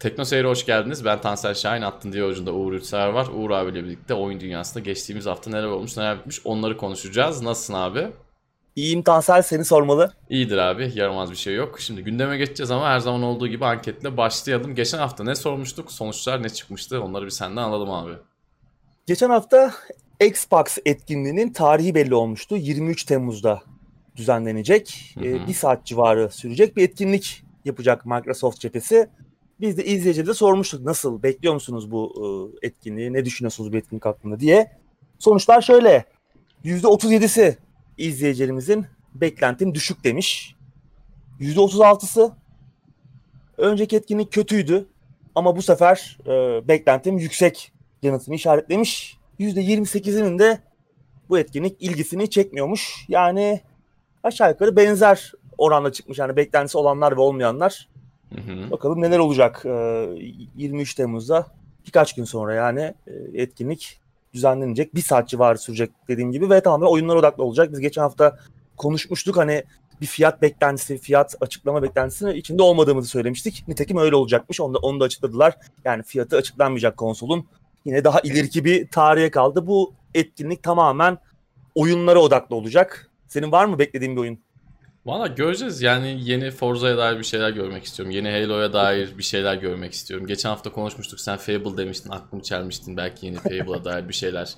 Tekno Seyir'e hoş geldiniz. Ben Tansel Şahin. Attın diye ucunda Uğur Ülser var. Uğur abiyle birlikte oyun dünyasında geçtiğimiz hafta neler olmuş neler bitmiş onları konuşacağız. Nasılsın abi? İyiyim Tansel seni sormalı. İyidir abi. Yaramaz bir şey yok. Şimdi gündeme geçeceğiz ama her zaman olduğu gibi anketle başlayalım. Geçen hafta ne sormuştuk? Sonuçlar ne çıkmıştı? Onları bir senden alalım abi. Geçen hafta Xbox etkinliğinin tarihi belli olmuştu. 23 Temmuz'da düzenlenecek. Hı hı. Ee, bir saat civarı sürecek bir etkinlik yapacak Microsoft cephesi. Biz de izleyicilere sormuştuk nasıl bekliyor musunuz bu e, etkinliği ne düşünüyorsunuz bu etkinlik hakkında diye. Sonuçlar şöyle %37'si izleyicilerimizin beklentim düşük demiş. %36'sı önceki etkinlik kötüydü ama bu sefer e, beklentim yüksek yanıtını işaretlemiş. %28'inin de bu etkinlik ilgisini çekmiyormuş. Yani aşağı yukarı benzer oranda çıkmış. Yani beklentisi olanlar ve olmayanlar. Hı hı. Bakalım neler olacak ee, 23 Temmuz'da birkaç gün sonra yani e, etkinlik düzenlenecek. Bir saat civarı sürecek dediğim gibi ve tamamen oyunlar odaklı olacak. Biz geçen hafta konuşmuştuk hani bir fiyat beklentisi, fiyat açıklama beklentisinin içinde olmadığımızı söylemiştik. Nitekim öyle olacakmış. Onu da, onu da açıkladılar. Yani fiyatı açıklanmayacak konsolun. Yine daha ileriki bir tarihe kaldı. Bu etkinlik tamamen oyunlara odaklı olacak. Senin var mı beklediğin bir oyun? Valla göreceğiz. Yani yeni Forza'ya dair bir şeyler görmek istiyorum. Yeni Halo'ya dair bir şeyler görmek istiyorum. Geçen hafta konuşmuştuk. Sen Fable demiştin. Aklımı çelmiştin. Belki yeni Fable'a dair bir şeyler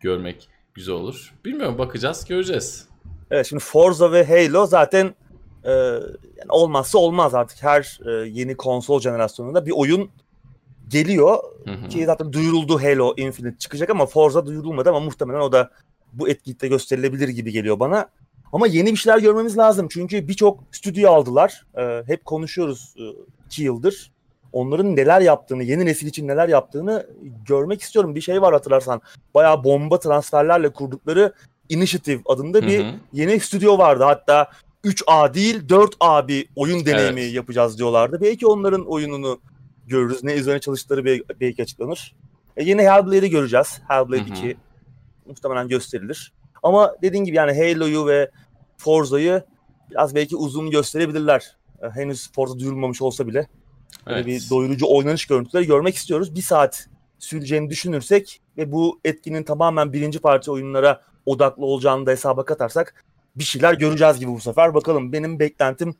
görmek güzel olur. Bilmiyorum bakacağız. Göreceğiz. Evet şimdi Forza ve Halo zaten e, yani olmazsa olmaz artık. Her e, yeni konsol jenerasyonunda bir oyun geliyor. Hı hı. Ki zaten duyuruldu Halo Infinite çıkacak ama Forza duyurulmadı ama muhtemelen o da bu etkinlikte gösterilebilir gibi geliyor bana. Ama yeni bir şeyler görmemiz lazım. Çünkü birçok stüdyo aldılar. Ee, hep konuşuyoruz e, iki yıldır. Onların neler yaptığını, yeni nesil için neler yaptığını görmek istiyorum. Bir şey var hatırlarsan. Bayağı bomba transferlerle kurdukları Initiative adında bir hı hı. yeni stüdyo vardı. Hatta 3A değil 4A bir oyun deneyimi evet. yapacağız diyorlardı. Belki onların oyununu görürüz. Ne üzerine çalıştıkları belki açıklanır. E yine Hellblade'i göreceğiz. Hellblade hı hı. 2 muhtemelen gösterilir. Ama dediğin gibi yani Halo'yu ve Forza'yı biraz belki uzun gösterebilirler. E, henüz Forza duyurulmamış olsa bile. Böyle evet. bir doyurucu oynanış görüntüleri görmek istiyoruz. Bir saat süreceğini düşünürsek ve bu etkinin tamamen birinci parça oyunlara odaklı olacağını da hesaba katarsak bir şeyler göreceğiz gibi bu sefer. Bakalım benim beklentim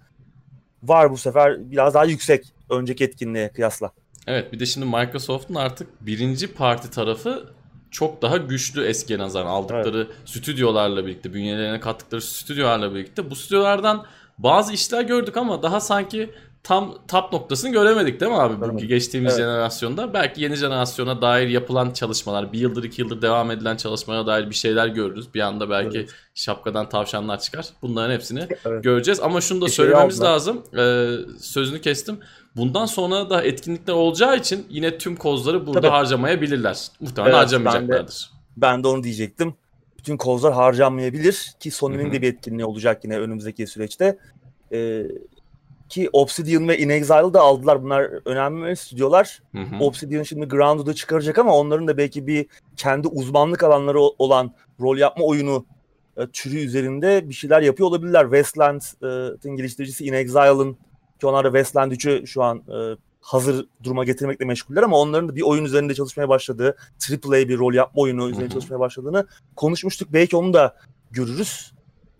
var bu sefer biraz daha yüksek önceki etkinliğe kıyasla. Evet bir de şimdi Microsoft'un artık birinci parti tarafı çok daha güçlü eskiye nazaran aldıkları evet. stüdyolarla birlikte, bünyelerine kattıkları stüdyolarla birlikte bu stüdyolardan bazı işler gördük ama daha sanki tam tap noktasını göremedik değil mi abi? Bugünkü geçtiğimiz evet. jenerasyonda. Belki yeni jenerasyona dair yapılan çalışmalar, bir yıldır iki yıldır devam edilen çalışmaya dair bir şeyler görürüz. Bir anda belki evet. şapkadan tavşanlar çıkar. Bunların hepsini evet. göreceğiz. Ama şunu da bir şey söylememiz şey lazım. Ee, sözünü kestim. Bundan sonra da etkinlikler olacağı için yine tüm kozları burada Tabii. harcamayabilirler. Muhtemelen evet, harcamayacaklardır. Ben de, ben de onu diyecektim. Bütün kozlar harcanmayabilir ki Sony'nin de bir etkinliği olacak yine önümüzdeki süreçte. Ee, ki Obsidian ve In Exile'ı da aldılar. Bunlar önemli stüdyolar. Hı hı. Obsidian şimdi Grounded'ı çıkaracak ama onların da belki bir kendi uzmanlık alanları olan rol yapma oyunu e, türü üzerinde bir şeyler yapıyor olabilirler. Westland'ın e, geliştiricisi In Exile'ın ki onlar da Westland 3'ü şu an e, hazır duruma getirmekle meşguller ama onların da bir oyun üzerinde çalışmaya başladığı, AAA bir rol yapma oyunu üzerinde çalışmaya başladığını konuşmuştuk. Belki onu da görürüz.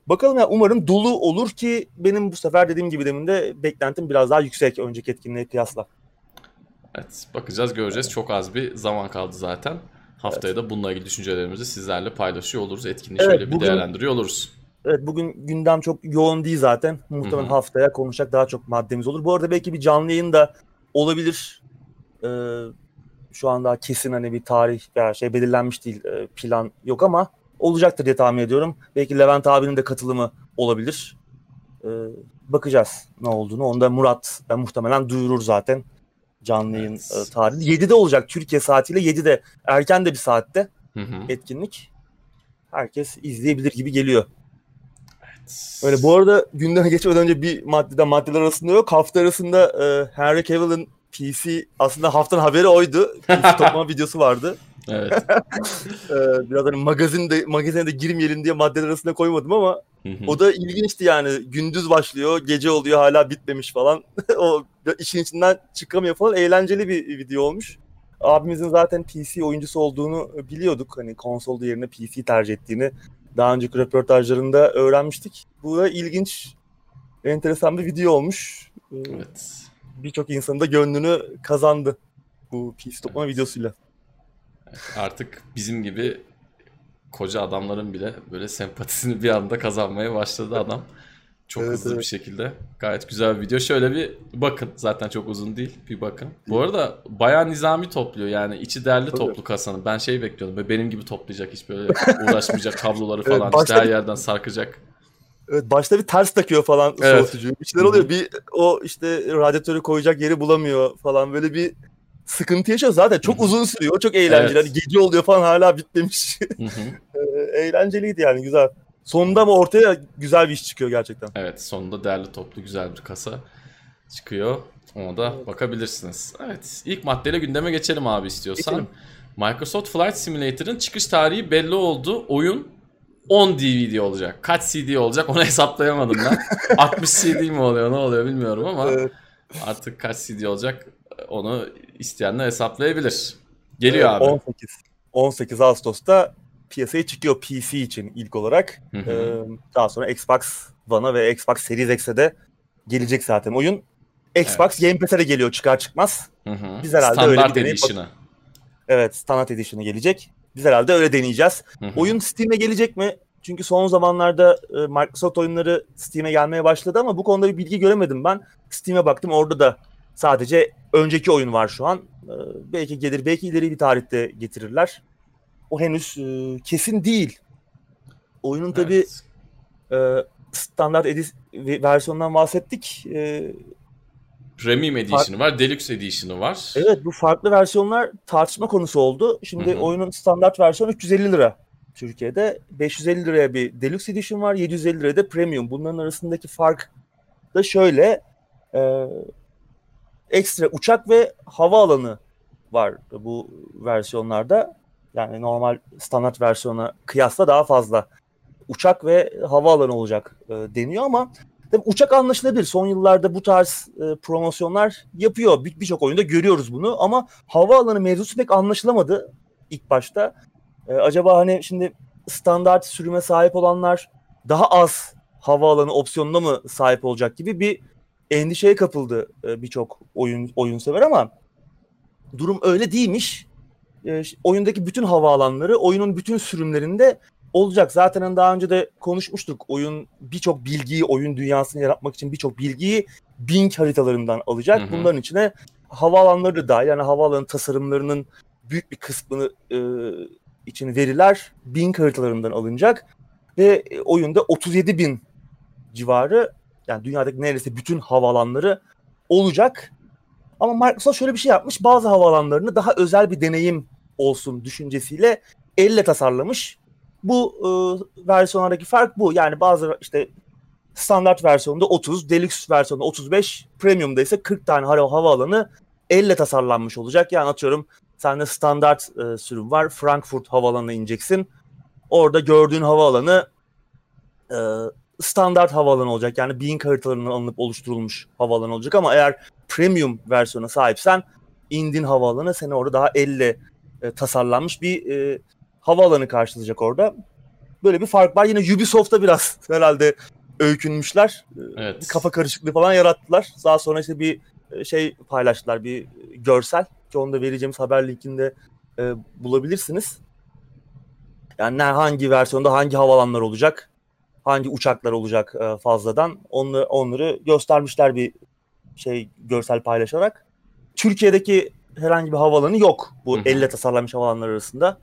Bakalım ya umarım dolu olur ki benim bu sefer dediğim gibi demin de beklentim biraz daha yüksek önceki etkinliğe kıyasla. Evet bakacağız göreceğiz. Çok az bir zaman kaldı zaten. Haftaya evet. da bununla ilgili düşüncelerimizi sizlerle paylaşıyor oluruz. Etkinliği evet, şöyle bir bugün, değerlendiriyor oluruz. Evet bugün gündem çok yoğun değil zaten. Muhtemelen Hı-hı. haftaya konuşacak daha çok maddemiz olur. Bu arada belki bir canlı yayın da olabilir. Ee, şu an daha kesin hani bir tarih veya şey belirlenmiş değil. Ee, plan yok ama olacaktır diye tahmin ediyorum. Belki Levent abinin de katılımı olabilir. Ee, bakacağız ne olduğunu. Onda Murat ben muhtemelen duyurur zaten canlı yayın evet. e, tarihi. 7'de olacak Türkiye saatiyle 7'de erken de bir saatte hı hı. etkinlik. Herkes izleyebilir gibi geliyor. Evet. Öyle bu arada gündeme geçmeden önce bir maddede maddeler arasında yok. Hafta arasında e, Henry Cavill'ın PC aslında haftanın haberi oydu. PC toplama videosu vardı. Evet. ee, biraz hani magazinde, magazine de girmeyelim diye maddeler arasında koymadım ama o da ilginçti yani. Gündüz başlıyor, gece oluyor hala bitmemiş falan. o işin içinden çıkamıyor falan. Eğlenceli bir video olmuş. Abimizin zaten PC oyuncusu olduğunu biliyorduk. Hani konsolda yerine PC tercih ettiğini daha önceki röportajlarında öğrenmiştik. Bu da ilginç, enteresan bir video olmuş. Evet. Birçok insanın da gönlünü kazandı bu PC toplama evet. videosuyla. Artık bizim gibi koca adamların bile böyle sempatisini bir anda kazanmaya başladı adam. Çok evet, hızlı evet. bir şekilde. Gayet güzel bir video. Şöyle bir bakın. Zaten çok uzun değil. Bir bakın. Bu arada bayağı nizami topluyor. Yani içi değerli Tabii. toplu kasanın. Ben şey bekliyordum. Böyle benim gibi toplayacak. Hiç böyle uğraşmayacak kabloları falan. Evet, işte her yerden sarkacak. Evet başta bir ters takıyor falan evet. soğutucu. Bir şeyler oluyor. Bir o işte radyatörü koyacak yeri bulamıyor falan. Böyle bir sıkıntı yaşıyor. Zaten çok uzun sürüyor. Çok eğlenceli. Evet. Hani gece oluyor falan hala bitmemiş. Eğlenceliydi yani güzel. Sonunda ama ortaya güzel bir iş çıkıyor gerçekten. Evet sonunda değerli toplu güzel bir kasa çıkıyor. Ona da evet. bakabilirsiniz. Evet ilk maddeyle gündeme geçelim abi istiyorsan. Geçelim. Microsoft Flight Simulator'ın çıkış tarihi belli oldu. Oyun 10 DVD olacak. Kaç CD olacak onu hesaplayamadım ben. 60 CD mi oluyor ne oluyor bilmiyorum ama evet. artık kaç CD olacak onu isteyenler hesaplayabilir. Geliyor evet, abi. 18. 18 Ağustos'ta piyasaya çıkıyor PC için ilk olarak. Ee, daha sonra Xbox One'a ve Xbox Series X'e de gelecek zaten oyun. Xbox evet. Game Pass'e de geliyor çıkar çıkmaz. Hı hı. Biz herhalde Standart öyle bir deneyip... Edition'ı. Evet, Standart Edition'ı gelecek. Biz herhalde öyle deneyeceğiz. Hı hı. Oyun Steam'e gelecek mi? Çünkü son zamanlarda e, Microsoft oyunları Steam'e gelmeye başladı ama bu konuda bir bilgi göremedim ben. Steam'e baktım orada da sadece önceki oyun var şu an. E, belki gelir, belki ileri bir tarihte getirirler o henüz e, kesin değil. Oyunun evet. e, standart edis versiyonundan bahsettik. E, Premium Edition'ı var, Deluxe Edition'ı var. Evet bu farklı versiyonlar tartışma konusu oldu. Şimdi Hı-hı. oyunun standart versiyonu 350 lira Türkiye'de. 550 liraya bir Deluxe Edition var, 750 liraya da Premium. Bunların arasındaki fark da şöyle. E, ekstra uçak ve hava alanı var bu versiyonlarda. Yani normal standart versiyona kıyasla daha fazla uçak ve havaalanı olacak e, deniyor ama tabii uçak anlaşılabilir. Son yıllarda bu tarz e, promosyonlar yapıyor. Birçok bir oyunda görüyoruz bunu ama havaalanı mevzusu pek anlaşılamadı ilk başta. E, acaba hani şimdi standart sürüme sahip olanlar daha az havaalanı opsiyonuna mı sahip olacak gibi bir endişeye kapıldı e, birçok oyun oyun sever ama durum öyle değilmiş e, oyundaki bütün havaalanları oyunun bütün sürümlerinde olacak. Zaten hani daha önce de konuşmuştuk. Oyun birçok bilgiyi, oyun dünyasını yaratmak için birçok bilgiyi Bing haritalarından alacak. Hı hı. Bunların içine havaalanları da dahil. Yani havaalanı tasarımlarının büyük bir kısmını e, için veriler Bing haritalarından alınacak. Ve oyunda 37 bin civarı yani dünyadaki neredeyse bütün havaalanları olacak. Ama Microsoft şöyle bir şey yapmış. Bazı havaalanlarını daha özel bir deneyim olsun düşüncesiyle elle tasarlamış. Bu e, versiyonlardaki fark bu. Yani bazı işte standart versiyonunda 30, deluxe versiyonunda 35, premium'da ise 40 tane hava havaalanı elle tasarlanmış olacak. Yani atıyorum sende standart e, sürüm var. Frankfurt havaalanına ineceksin. Orada gördüğün havaalanı e, standart havaalanı olacak. Yani Bing haritalarından alınıp oluşturulmuş havaalanı olacak ama eğer premium versiyona sahipsen indin havaalanı seni orada daha elle e, tasarlanmış bir e, havaalanı karşılayacak orada. Böyle bir fark var. Yine Ubisoft'ta biraz herhalde öykünmüşler. E, evet. Bir kafa karışıklığı falan yarattılar. Daha sonra işte bir e, şey paylaştılar. Bir görsel ki onu da vereceğimiz haber linkinde e, bulabilirsiniz. Yani hangi versiyonda hangi havalanlar olacak, hangi uçaklar olacak e, fazladan onları, onları göstermişler bir şey görsel paylaşarak. Türkiye'deki herhangi bir havalanı yok bu Hı-hı. elle tasarlanmış havalanlar arasında.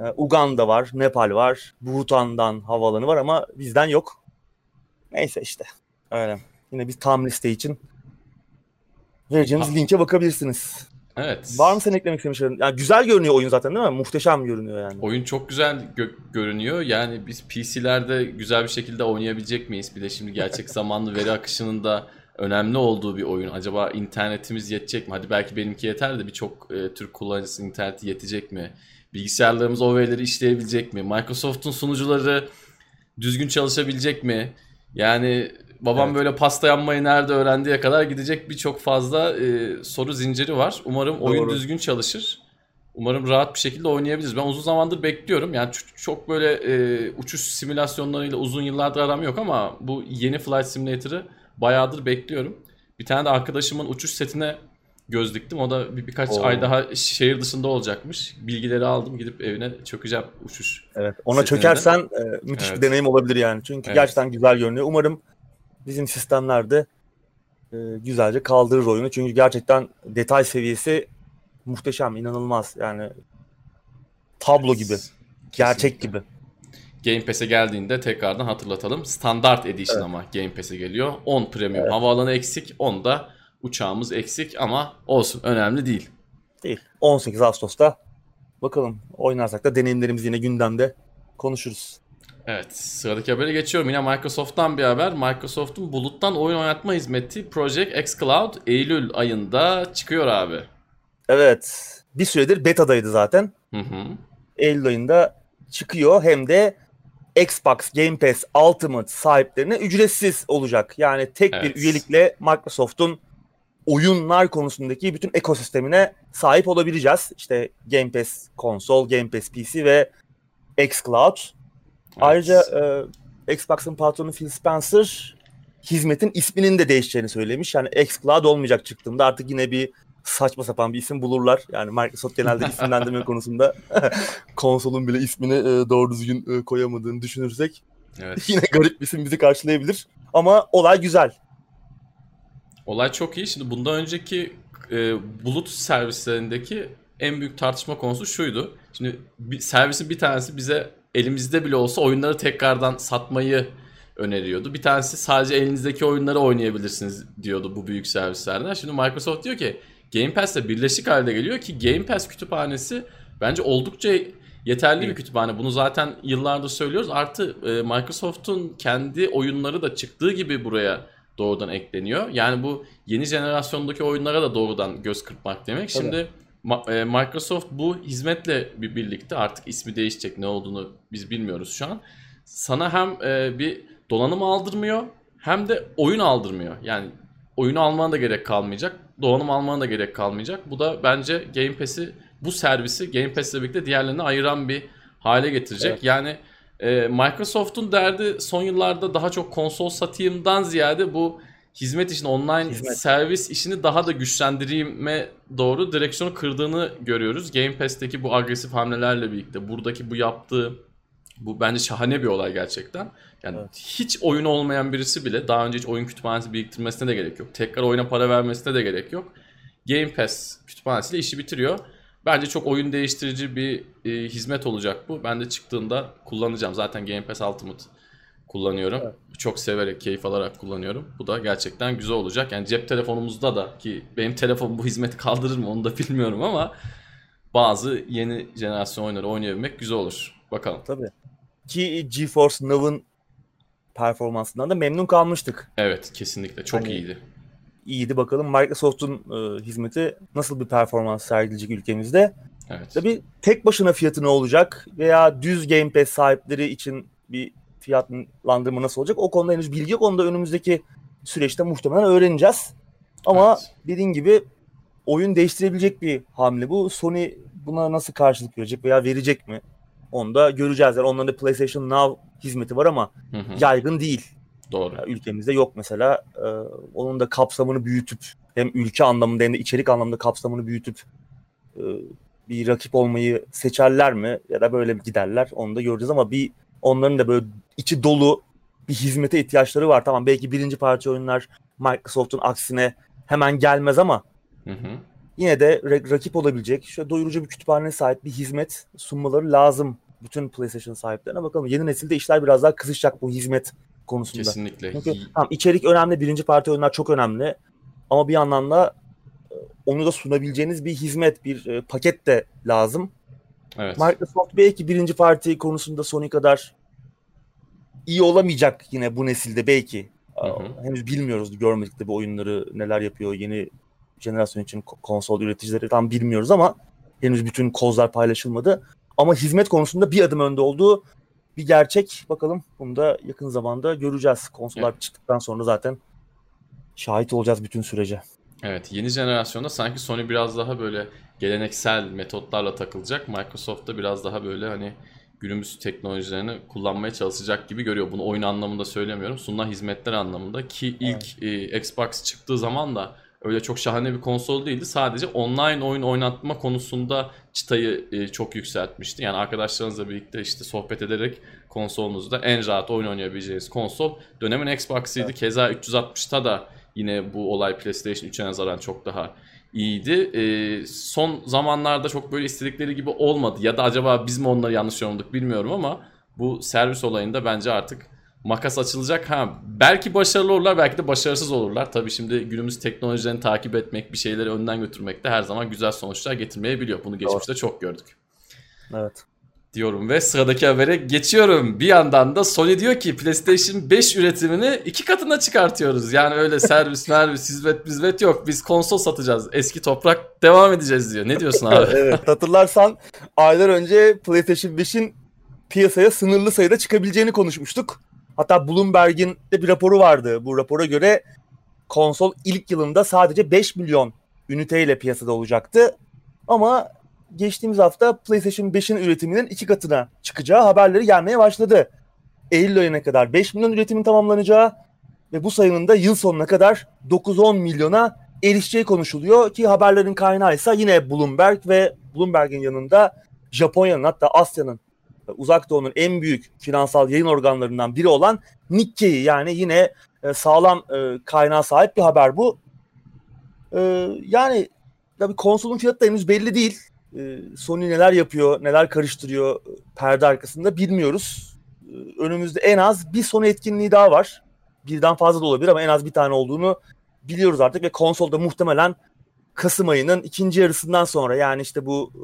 Ee, Uganda var, Nepal var, Bhutan'dan havalanı var ama bizden yok. Neyse işte öyle. Yine bir tam liste için vereceğimiz linke bakabilirsiniz. Evet. Var mı senin eklemek istemişlerin? Yani güzel görünüyor oyun zaten değil mi? Muhteşem görünüyor yani. Oyun çok güzel gö- görünüyor. Yani biz PC'lerde güzel bir şekilde oynayabilecek miyiz? Bir de şimdi gerçek zamanlı veri akışının da önemli olduğu bir oyun. Acaba internetimiz yetecek mi? Hadi belki benimki yeter de birçok e, Türk kullanıcısı interneti yetecek mi? Bilgisayarlarımız o verileri işleyebilecek mi? Microsoft'un sunucuları düzgün çalışabilecek mi? Yani babam evet. böyle pasta yanmayı nerede öğrendiye kadar gidecek birçok fazla e, soru zinciri var. Umarım Doğru. oyun düzgün çalışır. Umarım rahat bir şekilde oynayabiliriz. Ben uzun zamandır bekliyorum. Yani çok böyle e, uçuş simülasyonlarıyla uzun yıllardır aram yok ama bu yeni Flight Simulator'ı bayağıdır bekliyorum. Bir tane de arkadaşımın uçuş setine göz diktim. O da bir, birkaç Oo. ay daha şehir dışında olacakmış. Bilgileri aldım. Gidip evine çökeceğim uçuş. Evet. Ona çökersen e, müthiş evet. bir deneyim olabilir yani. Çünkü evet. gerçekten güzel görünüyor. Umarım bizim sistemlerde e, güzelce kaldırır oyunu. Çünkü gerçekten detay seviyesi muhteşem, inanılmaz. Yani tablo gibi. Gerçek gibi. Game Pass'e geldiğinde tekrardan hatırlatalım. Standart Edition evet. ama Game Pass'e geliyor. 10 Premium evet. havaalanı eksik. 10 da uçağımız eksik ama olsun önemli değil. Değil. 18 Ağustos'ta bakalım oynarsak da deneyimlerimiz yine gündemde konuşuruz. Evet sıradaki habere geçiyorum. Yine Microsoft'tan bir haber. Microsoft'un buluttan oyun oynatma hizmeti Project X Cloud Eylül ayında çıkıyor abi. Evet. Bir süredir betadaydı zaten. Hı hı. Eylül ayında çıkıyor. Hem de Xbox Game Pass Ultimate sahiplerine ücretsiz olacak. Yani tek evet. bir üyelikle Microsoft'un oyunlar konusundaki bütün ekosistemine sahip olabileceğiz. İşte Game Pass konsol, Game Pass PC ve xCloud. Ayrıca e, Xbox'ın patronu Phil Spencer hizmetin isminin de değişeceğini söylemiş. Yani xCloud olmayacak çıktığında artık yine bir saçma sapan bir isim bulurlar. Yani Microsoft genelde isimlendirme konusunda konsolun bile ismini e, doğru düzgün e, koyamadığını düşünürsek evet. yine garip bir isim bizi karşılayabilir. Ama olay güzel. Olay çok iyi. Şimdi bundan önceki e, bulut servislerindeki en büyük tartışma konusu şuydu. Şimdi bir, servisin bir tanesi bize elimizde bile olsa oyunları tekrardan satmayı öneriyordu. Bir tanesi sadece elinizdeki oyunları oynayabilirsiniz diyordu bu büyük servislerden. Şimdi Microsoft diyor ki Game Pass'le birleşik halde geliyor ki Game Pass kütüphanesi bence oldukça yeterli bir kütüphane. Bunu zaten yıllardır söylüyoruz. Artı e, Microsoft'un kendi oyunları da çıktığı gibi buraya doğrudan ekleniyor. Yani bu yeni jenerasyondaki oyunlara da doğrudan göz kırpmak demek. Şimdi e, Microsoft bu hizmetle bir birlikte artık ismi değişecek ne olduğunu biz bilmiyoruz şu an. Sana hem e, bir donanım aldırmıyor hem de oyun aldırmıyor. Yani oyunu almana da gerek kalmayacak. Donanım almana da gerek kalmayacak. Bu da bence Game Pass'i bu servisi Game Pass'le birlikte diğerlerine ayıran bir hale getirecek. Evet. Yani e, Microsoft'un derdi son yıllarda daha çok konsol satayımdan ziyade bu hizmet işini, online hizmet. servis işini daha da güçlendirime doğru direksiyonu kırdığını görüyoruz. Game Pass'teki bu agresif hamlelerle birlikte buradaki bu yaptığı bu bence şahane bir olay gerçekten. Yani evet. hiç oyun olmayan birisi bile daha önce hiç oyun kütüphanesi biriktirmesine de gerek yok. Tekrar oyuna para vermesine de gerek yok. Game Pass kütüphanesiyle işi bitiriyor. Bence çok oyun değiştirici bir e, hizmet olacak bu. Ben de çıktığında kullanacağım. Zaten Game Pass Ultimate kullanıyorum. Evet. Çok severek, keyif alarak kullanıyorum. Bu da gerçekten güzel olacak. Yani cep telefonumuzda da ki benim telefonum bu hizmeti kaldırır mı onu da bilmiyorum ama bazı yeni jenerasyon oyunları oynayabilmek güzel olur. Bakalım. Tabii. Ki GeForce Now'ın performansından da memnun kalmıştık. Evet kesinlikle çok hani, iyiydi. İyiydi bakalım Microsoft'un e, hizmeti nasıl bir performans sergileyecek ülkemizde. Evet. Tabii tek başına fiyatı ne olacak veya düz Game Pass sahipleri için bir fiyatlandırma nasıl olacak o konuda henüz bilgi yok. Onu da önümüzdeki süreçte muhtemelen öğreneceğiz. Ama evet. dediğin gibi oyun değiştirebilecek bir hamle bu. Sony buna nasıl karşılık verecek veya verecek mi? Onu da göreceğiz. Yani onların da PlayStation Now hizmeti var ama hı hı. yaygın değil. Doğru. Yani ülkemizde yok mesela. Ee, onun da kapsamını büyütüp hem ülke anlamında hem de içerik anlamında kapsamını büyütüp e, bir rakip olmayı seçerler mi ya da böyle giderler onu da göreceğiz ama bir onların da böyle içi dolu bir hizmete ihtiyaçları var. Tamam belki birinci parça oyunlar Microsoft'un aksine hemen gelmez ama hı hı. yine de rakip olabilecek şöyle doyurucu bir kütüphane sahip bir hizmet sunmaları lazım bütün PlayStation sahiplerine. Bakalım yeni nesilde işler biraz daha kızışacak bu hizmet konusunda. Kesinlikle. Çünkü tamam içerik önemli, birinci parti oyunlar çok önemli. Ama bir yandan da e, onu da sunabileceğiniz bir hizmet, bir e, paket de lazım. Evet. Microsoft belki birinci parti konusunda Sony kadar iyi olamayacak yine bu nesilde belki. Hı hı. Henüz bilmiyoruz, görmedik de bu oyunları neler yapıyor, yeni jenerasyon için konsol üreticileri tam bilmiyoruz ama henüz bütün kozlar paylaşılmadı. ama hizmet konusunda bir adım önde olduğu bir gerçek. Bakalım bunu da yakın zamanda göreceğiz. Konsollar evet. çıktıktan sonra zaten şahit olacağız bütün sürece. Evet yeni jenerasyonda sanki Sony biraz daha böyle geleneksel metotlarla takılacak. Microsoft da biraz daha böyle hani günümüz teknolojilerini kullanmaya çalışacak gibi görüyor. Bunu oyun anlamında söylemiyorum. Sunulan hizmetler anlamında ki ilk evet. e, Xbox çıktığı zaman da öyle çok şahane bir konsol değildi. Sadece online oyun oynatma konusunda çıtayı e, çok yükseltmişti. Yani arkadaşlarınızla birlikte işte sohbet ederek konsolunuzda en rahat oyun oynayabileceğiniz konsol dönemin Xbox'ıydı. Evet. Keza 360'ta da yine bu olay PlayStation 3'e nazaran çok daha iyiydi. E, son zamanlarda çok böyle istedikleri gibi olmadı. Ya da acaba biz mi onları yanlış yorumladık bilmiyorum ama bu servis olayında bence artık makas açılacak. Ha belki başarılı olurlar, belki de başarısız olurlar. Tabii şimdi günümüz teknolojilerini takip etmek, bir şeyleri önden götürmek de her zaman güzel sonuçlar getirmeyebiliyor. Bunu geçmişte Doğru. çok gördük. Evet diyorum ve sıradaki habere geçiyorum. Bir yandan da Sony diyor ki PlayStation 5 üretimini iki katına çıkartıyoruz. Yani öyle servis, mervis, hizmet, hizmet yok. Biz konsol satacağız. Eski toprak devam edeceğiz diyor. Ne diyorsun abi? evet hatırlarsan aylar önce PlayStation 5'in piyasaya sınırlı sayıda çıkabileceğini konuşmuştuk. Hatta Bloomberg'in de bir raporu vardı. Bu rapora göre konsol ilk yılında sadece 5 milyon üniteyle piyasada olacaktı. Ama geçtiğimiz hafta PlayStation 5'in üretiminin iki katına çıkacağı haberleri gelmeye başladı. Eylül ayına kadar 5 milyon üretimin tamamlanacağı ve bu sayının da yıl sonuna kadar 9-10 milyona erişeceği konuşuluyor ki haberlerin kaynağı ise yine Bloomberg ve Bloomberg'in yanında Japonya'nın hatta Asya'nın uzak doğunun en büyük finansal yayın organlarından biri olan Nikkei yani yine e, sağlam e, kaynağa sahip bir haber bu. E, yani tabii konsolun fiyatı da henüz belli değil. Ee, Sony neler yapıyor, neler karıştırıyor perde arkasında bilmiyoruz. Ee, önümüzde en az bir Sony etkinliği daha var. Birden fazla da olabilir ama en az bir tane olduğunu biliyoruz artık ve konsolda muhtemelen Kasım ayının ikinci yarısından sonra yani işte bu e,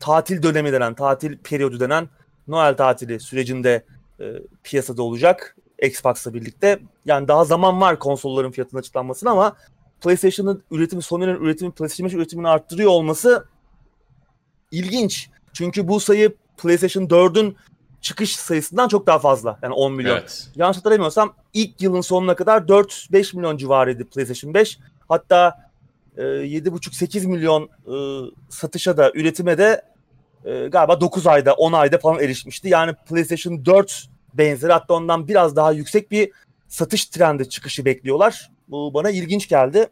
tatil dönemi denen, tatil periyodu denen Noel tatili sürecinde e, piyasada olacak Xbox'la birlikte. Yani daha zaman var konsolların fiyatının açıklanmasına ama PlayStation'ın üretimi, Sony'nin üretimi, PlayStation 5 üretimini arttırıyor olması ilginç. Çünkü bu sayı PlayStation 4'ün çıkış sayısından çok daha fazla. Yani 10 milyon. Evet. Yanlış hatırlamıyorsam ilk yılın sonuna kadar 4-5 milyon civarıydı PlayStation 5. Hatta e, 7,5-8 milyon e, satışa da üretime de e, galiba 9 ayda 10 ayda falan erişmişti. Yani PlayStation 4 benzeri hatta ondan biraz daha yüksek bir satış trendi çıkışı bekliyorlar. Bu bana ilginç geldi.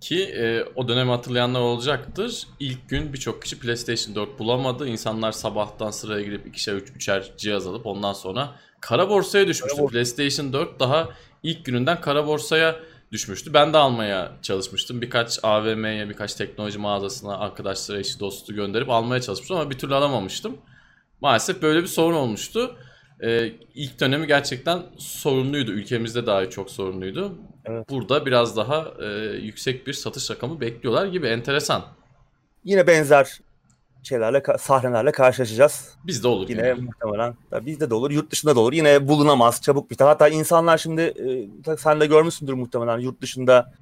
Ki e, o dönemi hatırlayanlar olacaktır. İlk gün birçok kişi PlayStation 4 bulamadı. İnsanlar sabahtan sıraya girip ikişer üç, üçer cihaz alıp ondan sonra kara borsaya düşmüştü. Kara PlayStation 4 daha ilk gününden kara borsaya düşmüştü. Ben de almaya çalışmıştım. Birkaç AVM'ye, birkaç teknoloji mağazasına arkadaşlara, eşi dostu gönderip almaya çalışmıştım ama bir türlü alamamıştım. Maalesef böyle bir sorun olmuştu. Ee, ilk dönemi gerçekten sorunluydu. Ülkemizde dahi çok sorunluydu. Evet. Burada biraz daha e, yüksek bir satış rakamı bekliyorlar gibi enteresan. Yine benzer şeylerle sahnelerle karşılaşacağız. Bizde olur. Yine yani. muhtemelen bizde de olur, yurt dışında da olur. Yine bulunamaz, çabuk biter. Hatta insanlar şimdi e, sen de görmüşsündür muhtemelen yurt dışında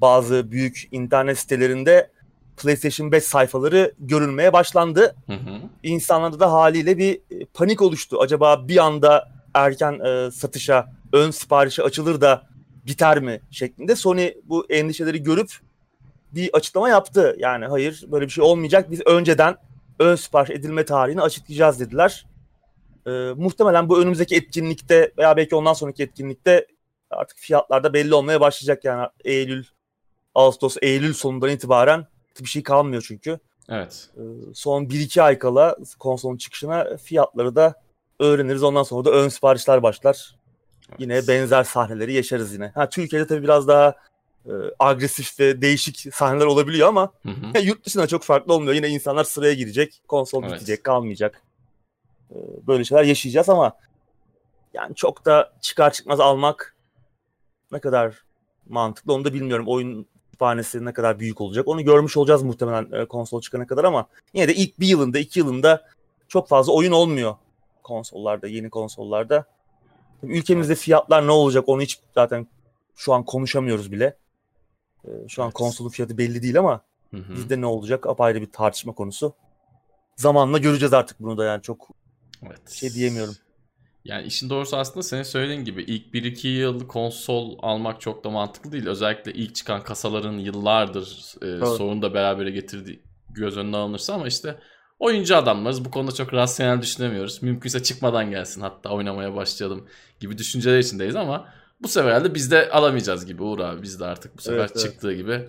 bazı büyük internet sitelerinde PlayStation 5 sayfaları görülmeye başlandı. Hı hı. İnsanlarda da haliyle bir e, panik oluştu. Acaba bir anda erken e, satışa, ön siparişe açılır da biter mi şeklinde. Sony bu endişeleri görüp bir açıklama yaptı. Yani hayır böyle bir şey olmayacak. Biz önceden ön sipariş edilme tarihini açıklayacağız dediler. E, muhtemelen bu önümüzdeki etkinlikte veya belki ondan sonraki etkinlikte artık fiyatlarda belli olmaya başlayacak yani Eylül, Ağustos, Eylül sonundan itibaren bir şey kalmıyor çünkü. Evet. E, son 1-2 ay kala konsolun çıkışına fiyatları da öğreniriz. Ondan sonra da ön siparişler başlar. Evet. Yine benzer sahneleri yaşarız yine. Ha Türkiye'de tabii biraz daha e, agresif ve değişik sahneler olabiliyor ama hı hı. yurt dışında çok farklı olmuyor. Yine insanlar sıraya girecek, konsol evet. bitecek, kalmayacak. E, böyle şeyler yaşayacağız ama yani çok da çıkar çıkmaz almak ne kadar mantıklı onu da bilmiyorum. Oyun kütüphanesi ne kadar büyük olacak onu görmüş olacağız muhtemelen e, konsol çıkana kadar ama yine de ilk bir yılında iki yılında çok fazla oyun olmuyor konsollarda yeni konsollarda. Ülkemizde fiyatlar ne olacak onu hiç zaten şu an konuşamıyoruz bile. E, şu an konsolun fiyatı belli değil ama hı hı. bizde ne olacak apayrı bir tartışma konusu. zamanla göreceğiz artık bunu da yani çok evet. şey diyemiyorum. Yani işin doğrusu aslında senin söylediğin gibi ilk 1-2 yıl konsol almak çok da mantıklı değil. Özellikle ilk çıkan kasaların yıllardır e, evet. sorun da berabere getirdiği göz önüne alınırsa ama işte oyuncu adamlarız. Bu konuda çok rasyonel düşünemiyoruz. Mümkünse çıkmadan gelsin hatta oynamaya başlayalım gibi düşünceler içindeyiz ama bu sefer de biz de alamayacağız gibi Uğur abi. Biz de artık bu sefer evet, çıktığı evet. gibi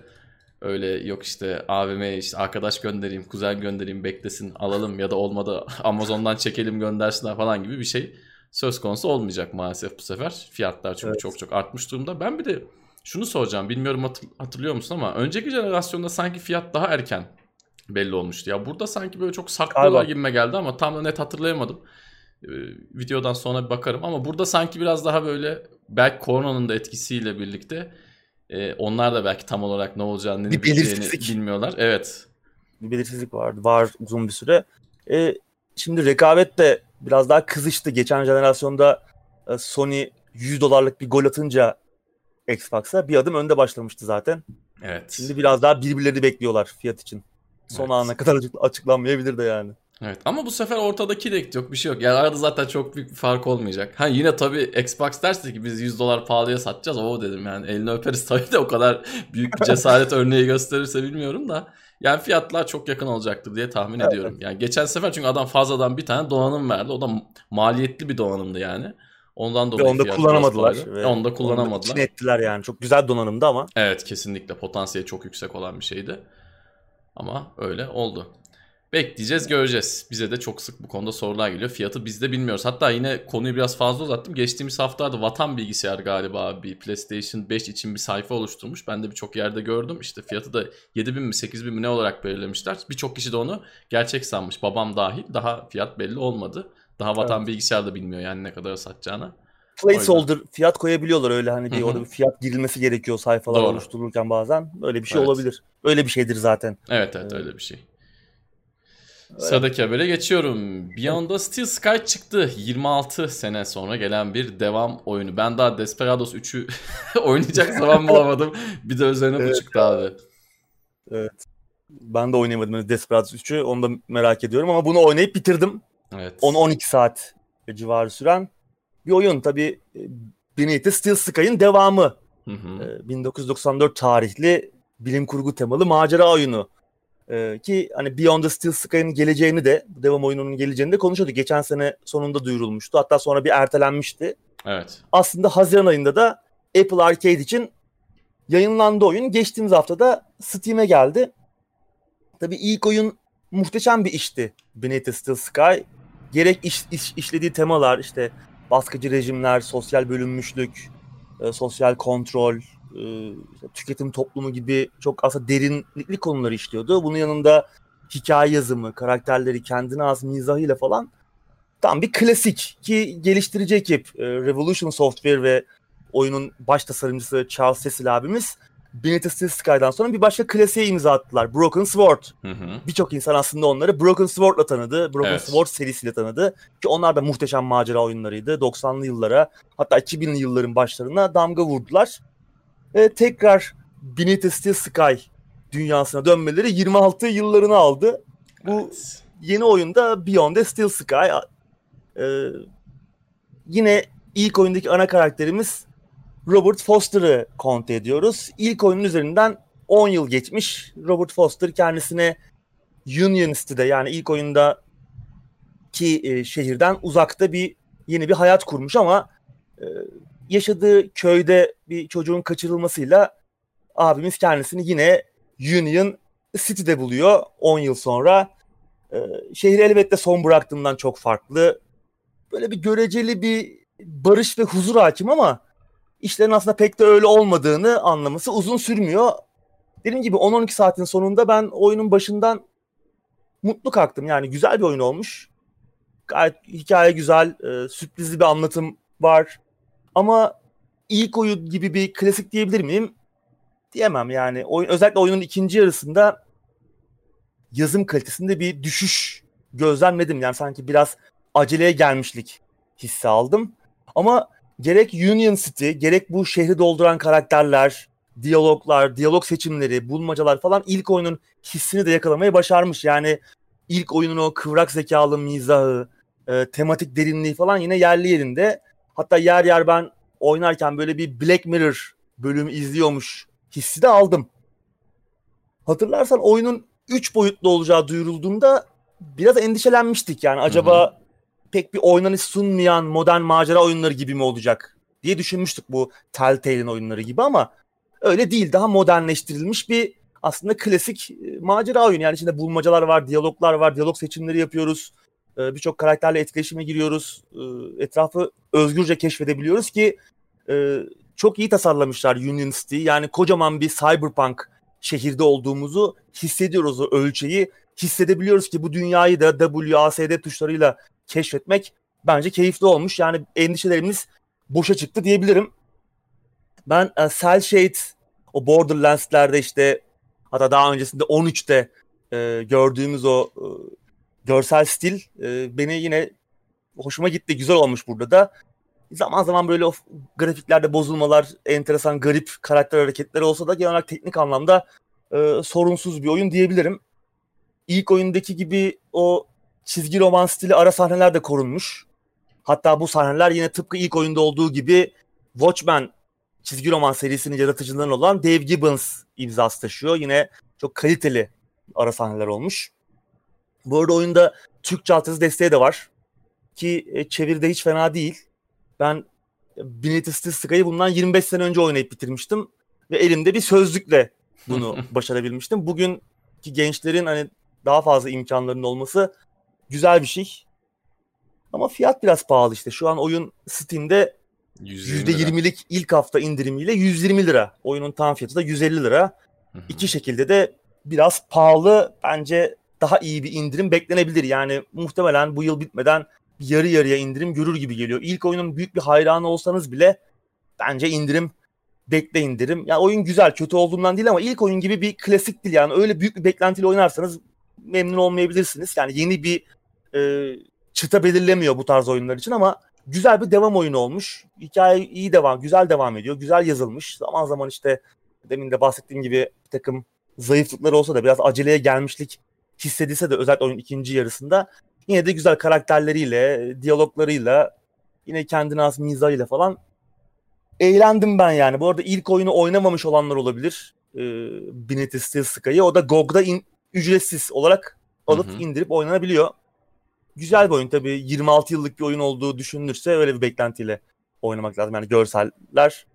öyle yok işte AVM'ye işte arkadaş göndereyim, kuzen göndereyim beklesin alalım ya da olmadı Amazon'dan çekelim göndersinler falan gibi bir şey söz konusu olmayacak maalesef bu sefer. Fiyatlar çünkü evet. çok çok artmış durumda. Ben bir de şunu soracağım. Bilmiyorum hatırlıyor musun ama önceki jenerasyonda sanki fiyat daha erken belli olmuştu. Ya burada sanki böyle çok saklıyorlar gibime geldi ama tam da net hatırlayamadım. Ee, videodan sonra bir bakarım ama burada sanki biraz daha böyle belki koronanın da etkisiyle birlikte e, onlar da belki tam olarak ne olacağını ne biteceğini bilmiyorlar. Evet. Bir belirsizlik vardı. Var uzun bir süre. E, şimdi rekabet de biraz daha kızıştı. Geçen jenerasyonda e, Sony 100 dolarlık bir gol atınca Xbox'a bir adım önde başlamıştı zaten. Evet. Şimdi biraz daha birbirlerini bekliyorlar fiyat için. Son evet. ana kadar açıklanmayabilir de yani. Evet ama bu sefer ortadaki de yok bir şey yok. Yani arada zaten çok büyük bir fark olmayacak. Ha yine tabii Xbox derse ki biz 100 dolar pahalıya satacağız. O dedim yani elini öperiz tabii de o kadar büyük bir cesaret örneği gösterirse bilmiyorum da. Yani fiyatlar çok yakın olacaktır diye tahmin evet. ediyorum. Yani geçen sefer çünkü adam fazladan bir tane donanım verdi. O da maliyetli bir donanımdı yani. Ondan dolayı onu da kullanamadılar. Ve onu da kullanamadılar. Onu ettiler yani. Çok güzel donanımdı ama. Evet kesinlikle potansiyeli çok yüksek olan bir şeydi. Ama öyle oldu. Bekleyeceğiz göreceğiz. Bize de çok sık bu konuda sorular geliyor. Fiyatı biz de bilmiyoruz. Hatta yine konuyu biraz fazla uzattım. Geçtiğimiz haftalarda Vatan Bilgisayar galiba bir PlayStation 5 için bir sayfa oluşturmuş. Ben de birçok yerde gördüm. İşte fiyatı da 7000 mi 8000 mi ne olarak belirlemişler. Birçok kişi de onu gerçek sanmış. Babam dahil. Daha fiyat belli olmadı. Daha Vatan evet. Bilgisayar da bilmiyor yani ne kadar satacağını. Placeholder fiyat koyabiliyorlar öyle hani bir orada bir fiyat girilmesi gerekiyor sayfalar Doğru. oluşturulurken bazen. Öyle bir şey evet. olabilir. Öyle bir şeydir zaten. Evet evet öyle bir şey. Sıradaki habere geçiyorum. Beyond the Steel Sky çıktı. 26 sene sonra gelen bir devam oyunu. Ben daha Desperados 3'ü oynayacak zaman bulamadım. Bir de üzerine evet. bu çıktı abi. Evet. Ben de oynayamadım Desperados 3'ü. Onu da merak ediyorum ama bunu oynayıp bitirdim. Evet. 10-12 saat civarı süren bir oyun. Tabii e, Beneath Steel Sky'ın devamı. Hı hı. 1994 e, tarihli bilim kurgu temalı macera oyunu. Ee, ki hani Beyond the Steel Sky'ın geleceğini de, devam oyununun geleceğini de konuşuyorduk. Geçen sene sonunda duyurulmuştu. Hatta sonra bir ertelenmişti. Evet. Aslında Haziran ayında da Apple Arcade için yayınlandı oyun. Geçtiğimiz hafta da Steam'e geldi. Tabii ilk oyun muhteşem bir işti. Beneath the Steel Sky. Gerek iş, iş, işlediği temalar işte baskıcı rejimler, sosyal bölünmüşlük, e, sosyal kontrol, e, tüketim toplumu gibi çok aslında derinlikli konuları işliyordu. Bunun yanında hikaye yazımı, karakterleri kendine az mizahıyla falan tam bir klasik ki geliştirici ekip e, Revolution Software ve oyunun baş tasarımcısı Charles Cecil abimiz Beneath Steel Sky'dan sonra bir başka klasiğe imza attılar. Broken Sword. Birçok insan aslında onları Broken Sword'la tanıdı. Broken evet. Sword serisiyle tanıdı. Ki onlar da muhteşem macera oyunlarıydı. 90'lı yıllara hatta 2000'li yılların başlarına damga vurdular e, tekrar Beneath the Steel Sky dünyasına dönmeleri 26 yıllarını aldı. Bu evet. yeni oyunda Beyond the Steel Sky. E, yine ilk oyundaki ana karakterimiz Robert Foster'ı konte ediyoruz. İlk oyunun üzerinden 10 yıl geçmiş. Robert Foster kendisine Union City'de yani ilk oyunda ki e, şehirden uzakta bir yeni bir hayat kurmuş ama e, yaşadığı köyde bir çocuğun kaçırılmasıyla abimiz kendisini yine Union City'de buluyor 10 yıl sonra. Ee, şehri elbette son bıraktığından çok farklı. Böyle bir göreceli bir barış ve huzur hakim ama işlerin aslında pek de öyle olmadığını anlaması uzun sürmüyor. Dediğim gibi 10-12 saatin sonunda ben oyunun başından mutlu kalktım. Yani güzel bir oyun olmuş. Gayet hikaye güzel, e, sürprizli bir anlatım var. Ama ilk oyun gibi bir klasik diyebilir miyim? Diyemem yani. Oyun, özellikle oyunun ikinci yarısında yazım kalitesinde bir düşüş gözlemledim. Yani sanki biraz aceleye gelmişlik hissi aldım. Ama gerek Union City, gerek bu şehri dolduran karakterler, diyaloglar, diyalog seçimleri, bulmacalar falan ilk oyunun hissini de yakalamayı başarmış. Yani ilk oyunun o kıvrak zekalı mizahı, e, tematik derinliği falan yine yerli yerinde. Hatta yer yer ben oynarken böyle bir Black Mirror bölümü izliyormuş hissi de aldım. Hatırlarsan oyunun 3 boyutlu olacağı duyurulduğunda biraz endişelenmiştik. Yani acaba Hı-hı. Pek bir oynanış sunmayan modern macera oyunları gibi mi olacak diye düşünmüştük bu Telltale'in oyunları gibi ama öyle değil. Daha modernleştirilmiş bir aslında klasik e, macera oyunu. Yani içinde bulmacalar var, diyaloglar var, diyalog seçimleri yapıyoruz. E, birçok karakterle etkileşime giriyoruz. E, etrafı özgürce keşfedebiliyoruz ki çok iyi tasarlamışlar Union City. Yani kocaman bir cyberpunk şehirde olduğumuzu hissediyoruz o ölçeği. Hissedebiliyoruz ki bu dünyayı da WASD tuşlarıyla keşfetmek bence keyifli olmuş. Yani endişelerimiz boşa çıktı diyebilirim. Ben e, Cell Shade o Borderlands'lerde işte hatta daha öncesinde 13'te e, gördüğümüz o e, görsel stil e, beni yine hoşuma gitti. Güzel olmuş burada da. Zaman zaman böyle o grafiklerde bozulmalar, enteresan garip karakter hareketleri olsa da genel olarak teknik anlamda e, sorunsuz bir oyun diyebilirim. İlk oyundaki gibi o çizgi roman stili ara sahneler de korunmuş. Hatta bu sahneler yine tıpkı ilk oyunda olduğu gibi Watchmen çizgi roman serisinin yaratıcılarından olan Dave Gibbons imzası taşıyor. Yine çok kaliteli ara sahneler olmuş. Bu arada oyunda Türkçe altyazı desteği de var. Ki e, çeviride hiç fena değil. Ben Beneath Sky'ı bundan 25 sene önce oynayıp bitirmiştim. Ve elimde bir sözlükle bunu başarabilmiştim. Bugünkü gençlerin hani daha fazla imkanlarının olması güzel bir şey. Ama fiyat biraz pahalı işte. Şu an oyun Steam'de %20'lik ilk hafta indirimiyle 120 lira. Oyunun tam fiyatı da 150 lira. İki şekilde de biraz pahalı. Bence daha iyi bir indirim beklenebilir. Yani muhtemelen bu yıl bitmeden yarı yarıya indirim görür gibi geliyor. İlk oyunun büyük bir hayranı olsanız bile bence indirim bekle indirim. Ya yani oyun güzel, kötü olduğundan değil ama ilk oyun gibi bir klasik değil yani. Öyle büyük bir beklentiyle oynarsanız memnun olmayabilirsiniz. Yani yeni bir e, çıta belirlemiyor bu tarz oyunlar için ama güzel bir devam oyunu olmuş. Hikaye iyi devam, güzel devam ediyor. Güzel yazılmış. Zaman zaman işte demin de bahsettiğim gibi bir takım zayıflıkları olsa da biraz aceleye gelmişlik hissedilse de özellikle oyun ikinci yarısında yine de güzel karakterleriyle, diyaloglarıyla, yine kendine az mizahıyla falan eğlendim ben yani. Bu arada ilk oyunu oynamamış olanlar olabilir. Ee, Bineti Steel Sky'ı. O da GOG'da in, ücretsiz olarak alıp hı hı. indirip oynanabiliyor. Güzel bir oyun tabii. 26 yıllık bir oyun olduğu düşünülürse öyle bir beklentiyle oynamak lazım. Yani görseller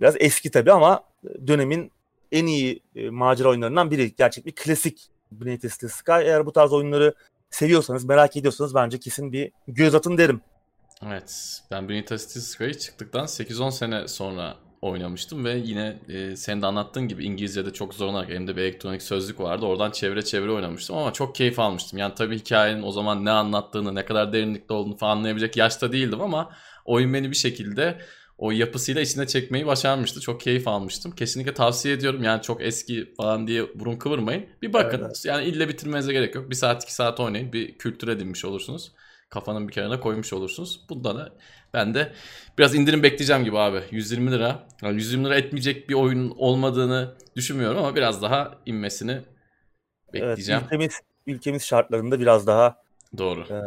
biraz eski tabii ama dönemin en iyi e, macera oyunlarından biri. Gerçek bir klasik Bineti Steel Sky. Eğer bu tarz oyunları seviyorsanız, merak ediyorsanız bence kesin bir göz atın derim. Evet. Ben Benita Sky'ı çıktıktan 8-10 sene sonra oynamıştım ve yine e, senin de anlattığın gibi İngilizce'de çok zorlanarak elimde bir elektronik sözlük vardı. Oradan çevre çevre oynamıştım ama çok keyif almıştım. Yani tabii hikayenin o zaman ne anlattığını, ne kadar derinlikli olduğunu falan anlayabilecek yaşta değildim ama oyun beni bir şekilde o yapısıyla içine çekmeyi başarmıştı. Çok keyif almıştım. Kesinlikle tavsiye ediyorum. Yani çok eski falan diye burun kıvırmayın. Bir bakın. Evet. Yani ille bitirmenize gerek yok. Bir saat iki saat oynayın. Bir kültür edinmiş olursunuz. Kafanın bir kenarına koymuş olursunuz. Bundan da ben de biraz indirim bekleyeceğim gibi abi. 120 lira. Yani 120 lira etmeyecek bir oyun olmadığını düşünmüyorum ama biraz daha inmesini bekleyeceğim. Evet, ülkemiz, ülkemiz şartlarında biraz daha Doğru. E,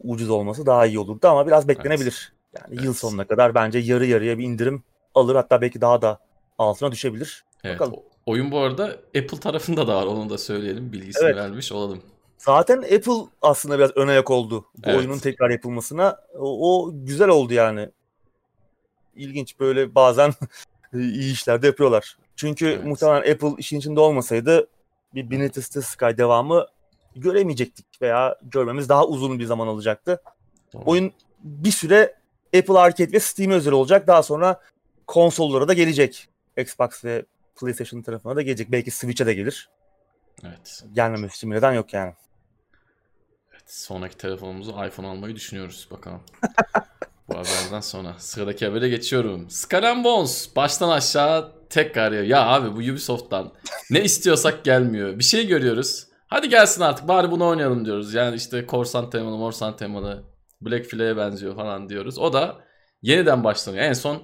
ucuz olması daha iyi olurdu ama biraz beklenebilir. Evet. Yani evet. yıl sonuna kadar bence yarı yarıya bir indirim alır. Hatta belki daha da altına düşebilir. Evet. Bakalım. Oyun bu arada Apple tarafında da var. Onu da söyleyelim. Bilgisini evet. vermiş olalım. Zaten Apple aslında biraz ön ayak oldu bu evet. oyunun tekrar yapılmasına. O, o güzel oldu yani. İlginç böyle bazen iyi işler de yapıyorlar. Çünkü evet. muhtemelen Apple işin içinde olmasaydı bir Beneath Sky devamı göremeyecektik veya görmemiz daha uzun bir zaman alacaktı. Tamam. Oyun bir süre Apple Arcade ve Steam özel olacak. Daha sonra konsollara da gelecek. Xbox ve PlayStation tarafına da gelecek. Belki Switch'e de gelir. Evet. Gelmemesi için neden yok yani. Evet, sonraki telefonumuzu iPhone almayı düşünüyoruz bakalım. Bu haberden sonra. Sıradaki habere geçiyorum. Skull Bones baştan aşağı tekrar ya. Ya abi bu Ubisoft'tan ne istiyorsak gelmiyor. Bir şey görüyoruz. Hadi gelsin artık bari bunu oynayalım diyoruz. Yani işte korsan temalı, morsan temalı Black Flag'e benziyor falan diyoruz. O da yeniden başlanıyor. En son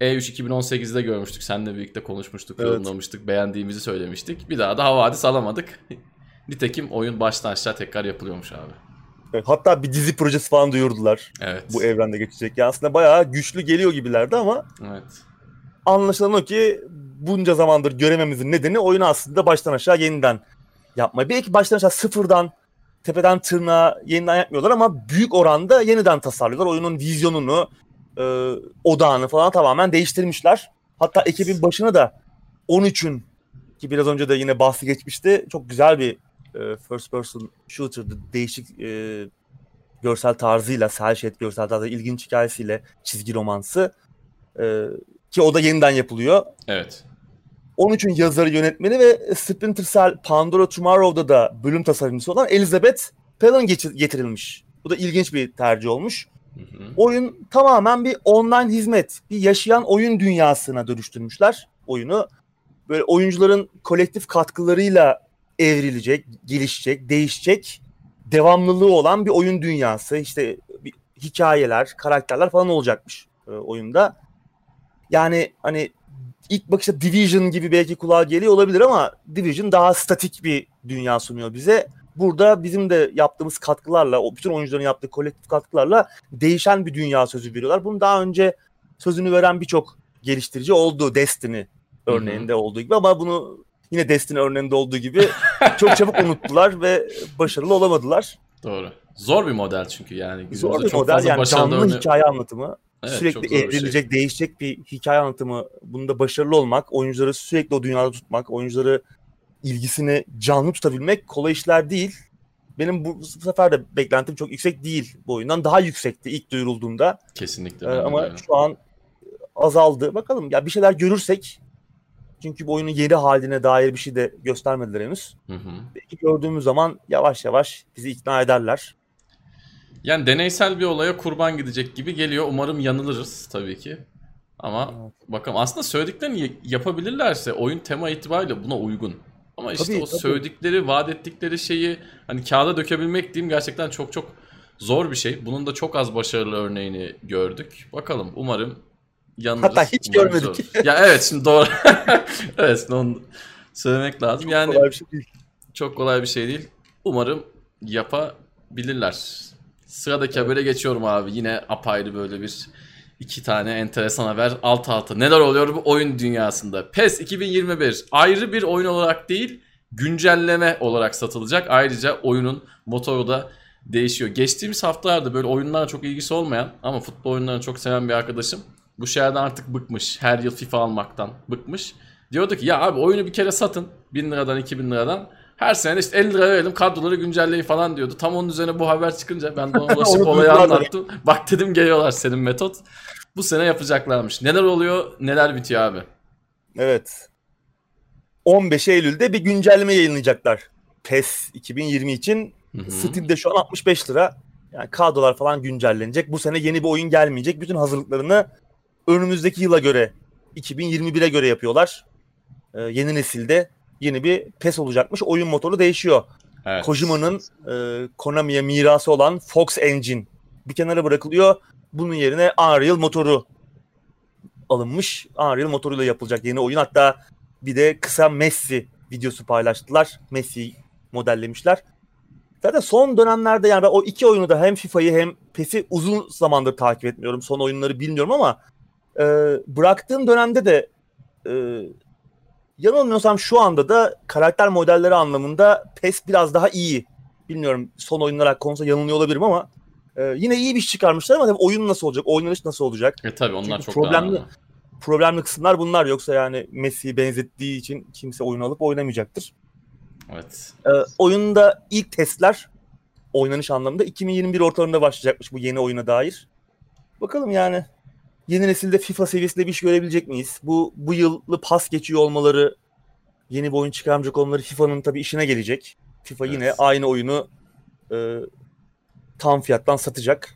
E3 2018'de görmüştük. Seninle birlikte konuşmuştuk, evet. yorumlamıştık, beğendiğimizi söylemiştik. Bir daha da havadis alamadık. Nitekim oyun baştan aşağı tekrar yapılıyormuş abi. Evet, hatta bir dizi projesi falan duyurdular. Evet. Bu evrende geçecek. Yani aslında bayağı güçlü geliyor gibilerdi ama Evet. anlaşılan o ki bunca zamandır görememizin nedeni oyunu aslında baştan aşağı yeniden yapma. Belki baştan aşağı sıfırdan tepeden tırnağa yeniden yapmıyorlar ama büyük oranda yeniden tasarlıyorlar. Oyunun vizyonunu, e, odağını falan tamamen değiştirmişler. Hatta ekibin başına da 13'ün ki biraz önce de yine bahsi geçmişti. Çok güzel bir e, first person shooter'dı. Değişik e, görsel tarzıyla, cel shade görsel tarzıyla, ilginç hikayesiyle çizgi romansı. E, ki o da yeniden yapılıyor. Evet. 13'ün yazarı yönetmeni ve Splinter Cell Pandora Tomorrow'da da bölüm tasarımcısı olan Elizabeth Pellon getirilmiş. Bu da ilginç bir tercih olmuş. Hı hı. Oyun tamamen bir online hizmet, bir yaşayan oyun dünyasına dönüştürmüşler oyunu. Böyle oyuncuların kolektif katkılarıyla evrilecek, gelişecek, değişecek, devamlılığı olan bir oyun dünyası. İşte bir hikayeler, karakterler falan olacakmış e, oyunda. Yani hani ilk bakışta Division gibi belki kulağa geliyor olabilir ama Division daha statik bir dünya sunuyor bize. Burada bizim de yaptığımız katkılarla, o bütün oyuncuların yaptığı kolektif katkılarla değişen bir dünya sözü veriyorlar. Bunu daha önce sözünü veren birçok geliştirici oldu Destiny örneğinde olduğu gibi ama bunu yine Destiny örneğinde olduğu gibi çok çabuk unuttular ve başarılı olamadılar. Doğru. Zor bir model çünkü yani. Zor bir çok model fazla yani canlı örne- hikaye anlatımı. Evet, sürekli bir şey. evrilecek, değişecek bir hikaye anlatımı. Bunda başarılı olmak, oyuncuları sürekli o dünyada tutmak, oyuncuları ilgisini canlı tutabilmek kolay işler değil. Benim bu, bu sefer de beklentim çok yüksek değil bu oyundan. Daha yüksekti ilk duyurulduğunda. Kesinlikle. Ee, ama şu an azaldı. Bakalım ya bir şeyler görürsek çünkü bu oyunun yeni haline dair bir şey de göstermediler henüz. Hı hı. Belki gördüğümüz zaman yavaş yavaş bizi ikna ederler. Yani deneysel bir olaya kurban gidecek gibi geliyor. Umarım yanılırız tabii ki. Ama bakalım aslında söylediklerini yapabilirlerse oyun tema itibariyle buna uygun. Ama işte Tabii, o tabii. söyledikleri, vaat ettikleri şeyi hani kağıda dökebilmek diyeyim gerçekten çok çok zor bir şey. Bunun da çok az başarılı örneğini gördük. Bakalım umarım yanılırız. Hatta hiç Umarım görmedik. zor. Ya evet şimdi doğru. evet onu söylemek lazım. yani Kolay bir şey değil. çok kolay bir şey değil. Umarım yapabilirler. Sıradaki habere geçiyorum abi. Yine apayrı böyle bir iki tane enteresan haber alt alta. Neler oluyor bu oyun dünyasında? PES 2021 ayrı bir oyun olarak değil güncelleme olarak satılacak. Ayrıca oyunun motoru da değişiyor. Geçtiğimiz haftalarda böyle oyunlara çok ilgisi olmayan ama futbol oyunlarını çok seven bir arkadaşım bu şeylerden artık bıkmış. Her yıl FIFA almaktan bıkmış. Diyordu ki ya abi oyunu bir kere satın 1000 liradan 2000 liradan. Her sene işte 50 lira verelim kadroları güncelleyin falan diyordu. Tam onun üzerine bu haber çıkınca ben de ona ulaşıp olayı anlattım. Bak dedim geliyorlar senin metot. Bu sene yapacaklarmış. Neler oluyor neler bitiyor abi. Evet. 15 Eylül'de bir güncelleme yayınlayacaklar. PES 2020 için Hı hı. Steam'de şu an 65 lira. Yani kadrolar falan güncellenecek. Bu sene yeni bir oyun gelmeyecek. Bütün hazırlıklarını önümüzdeki yıla göre 2021'e göre yapıyorlar. Ee, yeni nesilde yeni bir PES olacakmış. Oyun motoru değişiyor. Evet. Kojima'nın e, Konami'ye mirası olan Fox Engine bir kenara bırakılıyor. Bunun yerine Unreal motoru alınmış. Unreal motoruyla yapılacak yeni oyun. Hatta bir de kısa Messi videosu paylaştılar. Messi'yi modellemişler. Zaten son dönemlerde yani o iki oyunu da hem FIFA'yı hem PES'i uzun zamandır takip etmiyorum. Son oyunları bilmiyorum ama e, bıraktığım dönemde de e, yanılmıyorsam şu anda da karakter modelleri anlamında PES biraz daha iyi. Bilmiyorum son oyunlar hakkında yanılıyor olabilirim ama e, yine iyi bir iş çıkarmışlar ama tabii oyun nasıl olacak, oynanış nasıl olacak? E tabi onlar Çünkü çok problemli- daha Problemli kısımlar bunlar yoksa yani Messi'yi benzettiği için kimse oyun alıp oynamayacaktır. Evet. Ee, oyunda ilk testler oynanış anlamında 2021 ortalarında başlayacakmış bu yeni oyuna dair. Bakalım yani yeni nesilde FIFA seviyesinde bir iş görebilecek miyiz? Bu bu yıllı pas geçiyor olmaları, yeni bir oyun çıkarmayacak olmaları FIFA'nın tabii işine gelecek. FIFA yine Evet. aynı oyunu e, tam fiyattan satacak.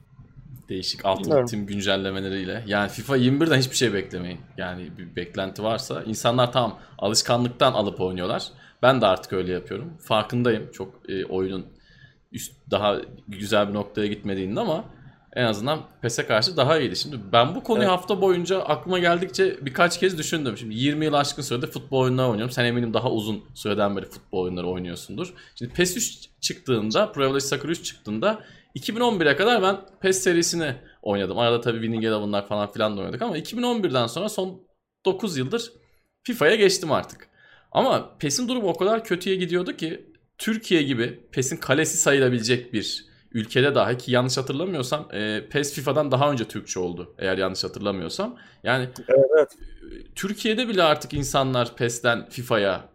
Değişik alt Bilmiyorum. tim güncellemeleriyle. Yani FIFA 21'den hiçbir şey beklemeyin. Yani bir beklenti varsa. insanlar tam alışkanlıktan alıp oynuyorlar. Ben de artık öyle yapıyorum. Farkındayım çok e, oyunun üst daha güzel bir noktaya gitmediğinde ama en azından PES'e karşı daha iyiydi. Şimdi ben bu konuyu evet. hafta boyunca aklıma geldikçe birkaç kez düşündüm. Şimdi 20 yıl aşkın sürede futbol oyunları oynuyorum. Sen eminim daha uzun süreden beri futbol oyunları oynuyorsundur. Şimdi PES 3 çıktığında, Pro Evolution Soccer 3 çıktığında 2011'e kadar ben PES serisini oynadım. Arada tabii Winning Eleven'lar falan filan da oynadık ama 2011'den sonra son 9 yıldır FIFA'ya geçtim artık. Ama PES'in durumu o kadar kötüye gidiyordu ki Türkiye gibi PES'in kalesi sayılabilecek bir ülkede dahi ki yanlış hatırlamıyorsam e, PES FIFA'dan daha önce Türkçe oldu eğer yanlış hatırlamıyorsam. Yani evet. Türkiye'de bile artık insanlar PES'ten FIFA'ya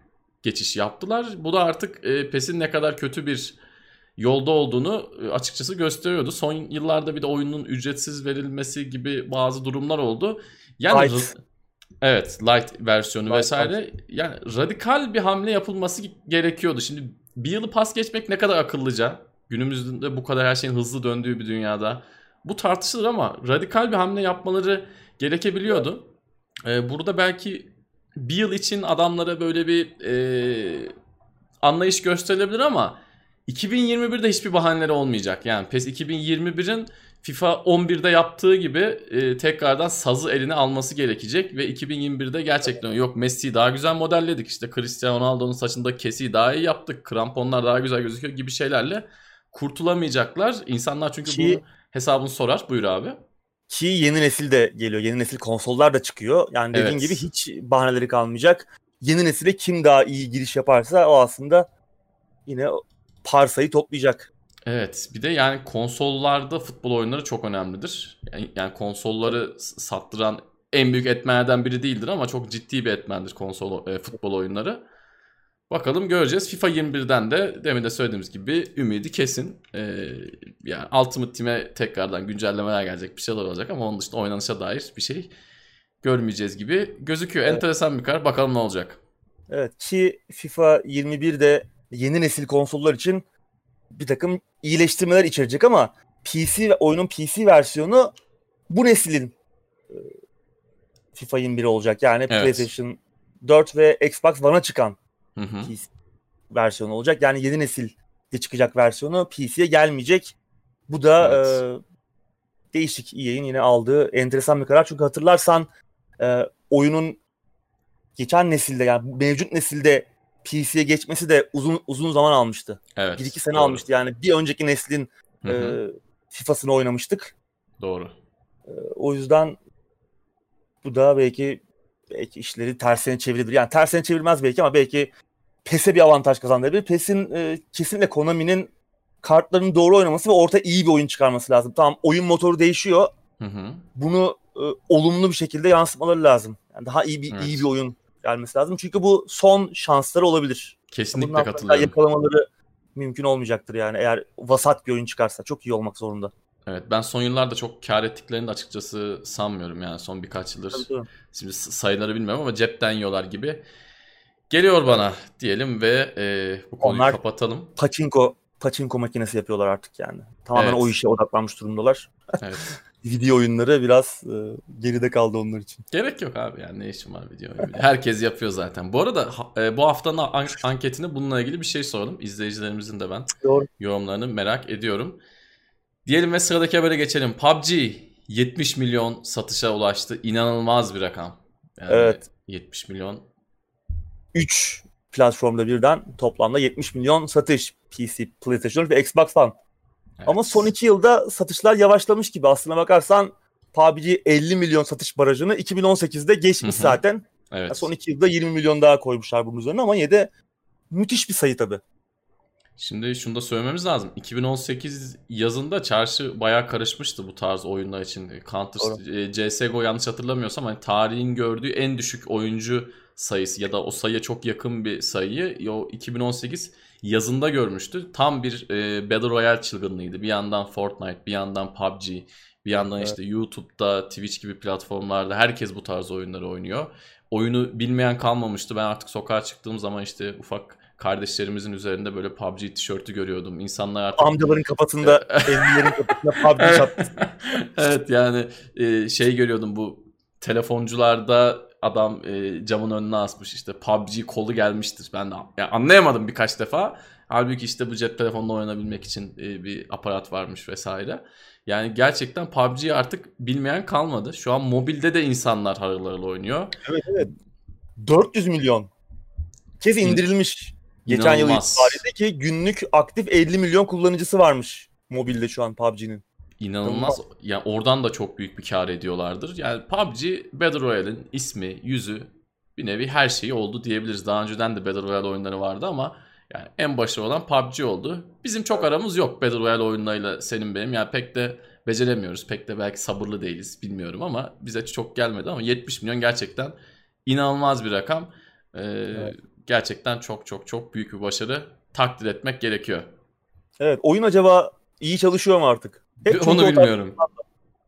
geçiş yaptılar. Bu da artık e, PES'in ne kadar kötü bir yolda olduğunu e, açıkçası gösteriyordu. Son yıllarda bir de oyunun ücretsiz verilmesi gibi bazı durumlar oldu. Yani Light. Evet, light versiyonu light vesaire. Light. Yani radikal bir hamle yapılması gerekiyordu. Şimdi bir yılı pas geçmek ne kadar akıllıca? Günümüzde bu kadar her şeyin hızlı döndüğü bir dünyada. Bu tartışılır ama radikal bir hamle yapmaları gerekebiliyordu. Ee, burada belki bir yıl için adamlara böyle bir e, anlayış gösterilebilir ama 2021'de hiçbir bahaneleri olmayacak. Yani PES 2021'in FIFA 11'de yaptığı gibi e, tekrardan sazı eline alması gerekecek ve 2021'de gerçekten yok Messi'yi daha güzel modelledik. İşte Cristiano Ronaldo'nun saçında kesiyi daha iyi yaptık. Kramponlar daha güzel gözüküyor gibi şeylerle kurtulamayacaklar. İnsanlar çünkü Ki... bunun hesabını sorar. Buyur abi. Ki yeni nesil de geliyor. Yeni nesil konsollar da çıkıyor. Yani dediğin evet. gibi hiç bahaneleri kalmayacak. Yeni nesile kim daha iyi giriş yaparsa o aslında yine parsayı toplayacak. Evet bir de yani konsollarda futbol oyunları çok önemlidir. Yani, yani konsolları sattıran en büyük etmenlerden biri değildir ama çok ciddi bir etmendir konsol e, futbol oyunları. Bakalım göreceğiz. FIFA 21'den de demin de söylediğimiz gibi ümidi kesin. Ee, yani Ultimate Team'e tekrardan güncellemeler gelecek bir şeyler olacak ama onun dışında oynanışa dair bir şey görmeyeceğiz gibi gözüküyor. Evet. Enteresan bir karar. Bakalım ne olacak. Evet ki FIFA 21'de yeni nesil konsollar için bir takım iyileştirmeler içerecek ama PC ve oyunun PC versiyonu bu neslin e, FIFA 21 olacak. Yani evet. PlayStation 4 ve Xbox One'a çıkan hı hı. PC versiyonu olacak. Yani yeni nesil de çıkacak versiyonu PC'ye gelmeyecek. Bu da evet. e, değişik EA'in yine aldığı enteresan bir karar. Çünkü hatırlarsan e, oyunun geçen nesilde yani mevcut nesilde PC'ye geçmesi de uzun uzun zaman almıştı. Evet. Bir iki sene doğru. almıştı yani. Bir önceki neslin hı hı. e, FIFA'sını oynamıştık. Doğru. E, o yüzden bu da belki belki işleri tersine çevirebilir. Yani tersine çevirmez belki ama belki PES'e bir avantaj kazandırabilir. PES'in e, kesinlikle Konami'nin kartlarını doğru oynaması ve orta iyi bir oyun çıkarması lazım. Tamam oyun motoru değişiyor. Hı hı. Bunu e, olumlu bir şekilde yansıtmaları lazım. Yani daha iyi bir evet. iyi bir oyun gelmesi lazım. Çünkü bu son şansları olabilir. Kesinlikle Bundan katılıyorum. Yakalamaları mümkün olmayacaktır yani eğer vasat bir oyun çıkarsa çok iyi olmak zorunda. Evet ben son yıllarda çok kar ettiklerini de açıkçası sanmıyorum yani son birkaç yıldır. Tabii, tabii. Şimdi sayıları bilmiyorum ama cepten yiyorlar gibi. Geliyor bana diyelim ve e, bu konuyu Onlar kapatalım. Paçinko paçinko makinesi yapıyorlar artık yani. Tamamen evet. o işe odaklanmış durumdalar. Evet. video oyunları biraz e, geride kaldı onlar için. Gerek yok abi yani ne işim var video oyunu. Herkes yapıyor zaten. Bu arada e, bu haftanın an- anketini bununla ilgili bir şey soralım. İzleyicilerimizin de ben Doğru. yorumlarını merak ediyorum. Diyelim ve sıradaki habere geçelim. PUBG 70 milyon satışa ulaştı. İnanılmaz bir rakam. Yani evet. 70 milyon. 3 platformda birden toplamda 70 milyon satış. PC, PlayStation ve Xbox One. Evet. Ama son 2 yılda satışlar yavaşlamış gibi. Aslına bakarsan PUBG 50 milyon satış barajını 2018'de geçmiş zaten. Evet. Yani son 2 yılda 20 milyon daha koymuşlar bunun üzerine ama yine de müthiş bir sayı tabii. Şimdi şunu da söylememiz lazım. 2018 yazında çarşı bayağı karışmıştı bu tarz oyunlar için. Counter e, CS:GO yanlış hatırlamıyorsam hani tarihin gördüğü en düşük oyuncu sayısı ya da o sayıya çok yakın bir sayıyı o 2018 yazında görmüştü. Tam bir e, Battle Royale çılgınlığıydı. Bir yandan Fortnite, bir yandan PUBG, bir yandan evet. işte YouTube'da, Twitch gibi platformlarda herkes bu tarz oyunları oynuyor. Oyunu bilmeyen kalmamıştı. Ben artık sokağa çıktığım zaman işte ufak kardeşlerimizin üzerinde böyle PUBG tişörtü görüyordum. İnsanlar artık... Amcaların kafasında, evlilerin kafasında PUBG evet. evet yani e, şey görüyordum bu telefoncularda adam e, camın önüne asmış işte PUBG kolu gelmiştir. Ben de yani anlayamadım birkaç defa. Halbuki işte bu cep telefonla oynanabilmek için e, bir aparat varmış vesaire. Yani gerçekten PUBG'yi artık bilmeyen kalmadı. Şu an mobilde de insanlar harıl harıl oynuyor. Evet evet. 400 milyon. Kez indirilmiş. Geçen yıl itibariyle ki günlük aktif 50 milyon kullanıcısı varmış mobilde şu an PUBG'nin. İnanılmaz. Yani oradan da çok büyük bir kar ediyorlardır. Yani PUBG Battle Royale'in ismi, yüzü bir nevi her şeyi oldu diyebiliriz. Daha önceden de Battle Royale oyunları vardı ama yani en başarılı olan PUBG oldu. Bizim çok aramız yok Battle Royale oyunlarıyla senin benim. Yani pek de beceremiyoruz. Pek de belki sabırlı değiliz bilmiyorum ama bize çok gelmedi ama 70 milyon gerçekten inanılmaz bir rakam. Ee, evet. Gerçekten çok çok çok büyük bir başarı. Takdir etmek gerekiyor. Evet oyun acaba iyi çalışıyor mu artık? Hep Onu bilmiyorum.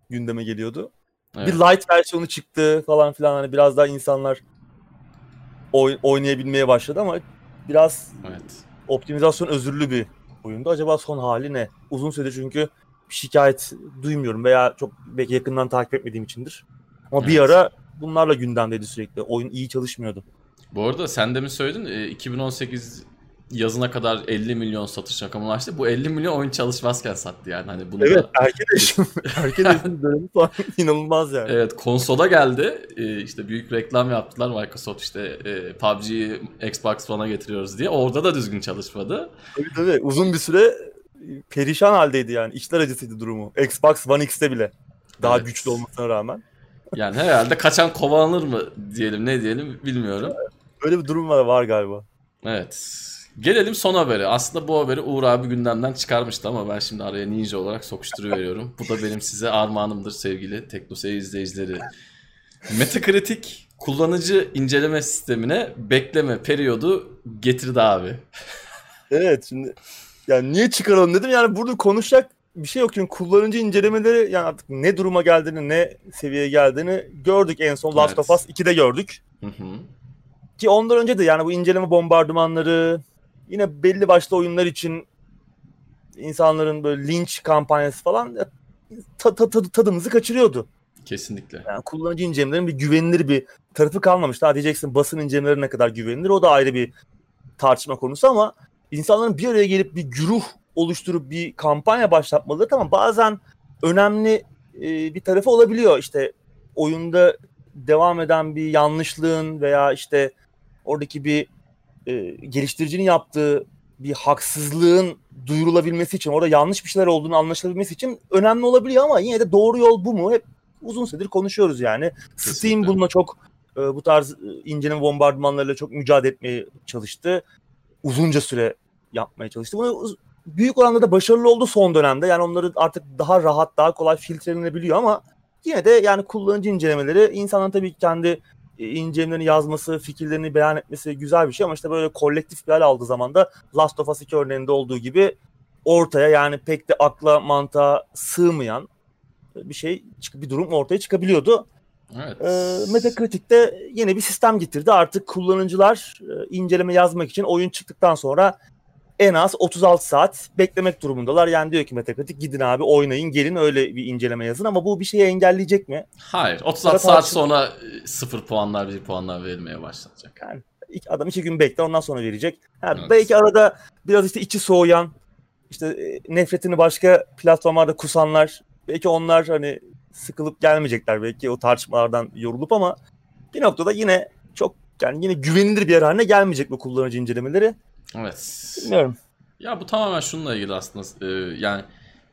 Gündeme geliyordu. Evet. Bir light versiyonu çıktı falan filan hani biraz daha insanlar oy- oynayabilmeye başladı ama biraz evet. optimizasyon özürlü bir oyundu. Acaba son hali ne? Uzun süredir çünkü şikayet duymuyorum veya çok belki yakından takip etmediğim içindir. Ama evet. bir ara bunlarla gündemdeydi sürekli. Oyun iyi çalışmıyordu. Bu arada sen de mi söyledin 2018 yazına kadar 50 milyon satış rakamı ulaştı. Bu 50 milyon oyun çalışmazken sattı yani. Hani bunu evet da... erken erişim. erken erişim dönemi falan inanılmaz yani. Evet konsola geldi. Ee, işte büyük reklam yaptılar Microsoft işte e, PUBG'yi Xbox One'a getiriyoruz diye. Orada da düzgün çalışmadı. Tabii tabii uzun bir süre perişan haldeydi yani. İçler acısıydı durumu. Xbox One X'te bile. Daha evet. güçlü olmasına rağmen. Yani herhalde kaçan kovalanır mı diyelim ne diyelim bilmiyorum. Öyle bir durum var, var galiba. Evet. Gelelim son haberi. Aslında bu haberi Uğur abi gündemden çıkarmıştı ama ben şimdi araya ninja olarak sokuşturuveriyorum. bu da benim size armağanımdır sevgili Teknoseyir izleyicileri. Metacritic kullanıcı inceleme sistemine bekleme periyodu getirdi abi. evet şimdi yani niye çıkaralım dedim yani burada konuşacak bir şey yok çünkü kullanıcı incelemeleri yani artık ne duruma geldiğini ne seviyeye geldiğini gördük en son Last evet. of Us 2'de gördük. Hı hı. Ki ondan önce de yani bu inceleme bombardımanları yine belli başlı oyunlar için insanların böyle linç kampanyası falan ta, ta, ta, tadımızı kaçırıyordu. Kesinlikle. Yani kullanıcı incelemelerin bir güvenilir bir tarafı kalmamış. Daha diyeceksin basın incelemeleri ne kadar güvenilir o da ayrı bir tartışma konusu ama insanların bir araya gelip bir güruh oluşturup bir kampanya başlatmaları tamam bazen önemli e, bir tarafı olabiliyor. İşte oyunda devam eden bir yanlışlığın veya işte oradaki bir e, geliştiricinin yaptığı bir haksızlığın duyurulabilmesi için, orada yanlış bir şeyler olduğunu anlaşılabilmesi için önemli olabiliyor ama yine de doğru yol bu mu? Hep uzun süredir konuşuyoruz yani. Kesinlikle. Steam bununla çok e, bu tarz e, inceleme bombardımanlarıyla çok mücadele etmeye çalıştı. Uzunca süre yapmaya çalıştı. Bunu büyük oranda da başarılı oldu son dönemde. Yani onları artık daha rahat, daha kolay filtrelenebiliyor ama yine de yani kullanıcı incelemeleri insanların tabii kendi e, incelemelerini yazması, fikirlerini beyan etmesi güzel bir şey ama işte böyle kolektif bir hal aldığı zaman da Last of Us 2 örneğinde olduğu gibi ortaya yani pek de akla mantığa sığmayan bir şey bir durum ortaya çıkabiliyordu. Evet. E, Metacritic'te yeni bir sistem getirdi. Artık kullanıcılar e, inceleme yazmak için oyun çıktıktan sonra en az 36 saat beklemek durumundalar. Yani diyor ki Metacritic gidin abi oynayın gelin öyle bir inceleme yazın ama bu bir şeyi engelleyecek mi? Hayır 36 saat sonra e, sıfır puanlar bir puanlar verilmeye başlayacak. Yani adam iki gün bekler ondan sonra verecek. Yani evet. Belki arada biraz işte içi soğuyan işte e, nefretini başka platformlarda kusanlar belki onlar hani sıkılıp gelmeyecekler belki o tartışmalardan yorulup ama bir noktada yine çok yani yine güvenilir bir yer haline gelmeyecek bu kullanıcı incelemeleri. Evet. Bilmiyorum. Ya bu tamamen şununla ilgili aslında. Ee, yani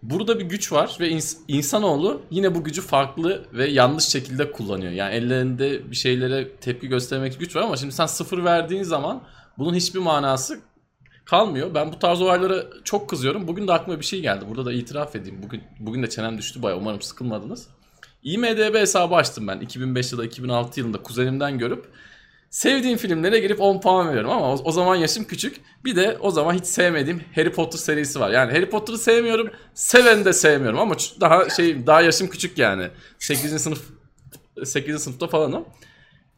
burada bir güç var ve ins- insanoğlu yine bu gücü farklı ve yanlış şekilde kullanıyor. Yani ellerinde bir şeylere tepki göstermek güç var ama şimdi sen sıfır verdiğin zaman bunun hiçbir manası kalmıyor. Ben bu tarz olaylara çok kızıyorum. Bugün de aklıma bir şey geldi. Burada da itiraf edeyim. Bugün bugün de çenem düştü baya. Umarım sıkılmadınız. IMDB hesabı açtım ben. 2005 ya da 2006 yılında kuzenimden görüp Sevdiğim filmlere girip 10 puan veriyorum ama o, zaman yaşım küçük. Bir de o zaman hiç sevmediğim Harry Potter serisi var. Yani Harry Potter'ı sevmiyorum, seveni de sevmiyorum ama daha şey daha yaşım küçük yani. 8. sınıf 8. sınıfta falanım.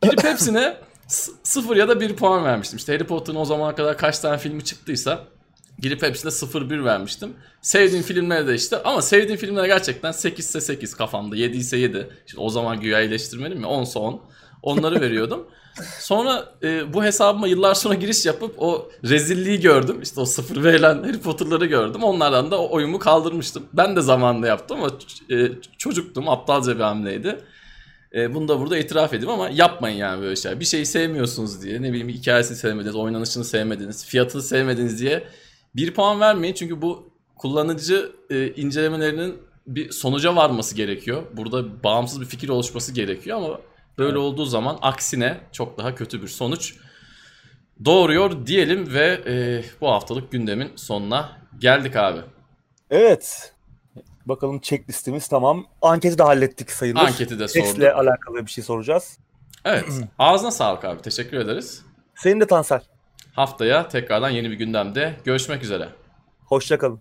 Girip hepsine 0 ya da 1 puan vermiştim. İşte Harry Potter'ın o zamana kadar kaç tane filmi çıktıysa girip hepsine 0-1 vermiştim. Sevdiğim filmlere de işte ama sevdiğim filmler gerçekten 8 ise 8 kafamda 7 ise 7. İşte o zaman güya iyileştirmedim ya 10 ise 10. Onları veriyordum. Sonra e, bu hesabıma yıllar sonra giriş yapıp o rezilliği gördüm. İşte o sıfır verilen Harry Potter'ları gördüm. Onlardan da o oyumu kaldırmıştım. Ben de zamanında yaptım ama e, çocuktum. Aptalca bir hamleydi. E, bunu da burada itiraf edeyim ama yapmayın yani böyle şeyler. Bir şeyi sevmiyorsunuz diye ne bileyim hikayesini sevmediniz, oynanışını sevmediniz, fiyatını sevmediniz diye bir puan vermeyin. Çünkü bu kullanıcı e, incelemelerinin bir sonuca varması gerekiyor. Burada bağımsız bir fikir oluşması gerekiyor ama böyle olduğu zaman aksine çok daha kötü bir sonuç doğuruyor diyelim ve e, bu haftalık gündemin sonuna geldik abi. Evet. Bakalım checklistimiz tamam. Anketi de hallettik sayılır. Anketi de sorduk. Sesle alakalı bir şey soracağız. Evet. Ağzına sağlık abi. Teşekkür ederiz. Senin de Tansel. Haftaya tekrardan yeni bir gündemde görüşmek üzere. Hoşçakalın.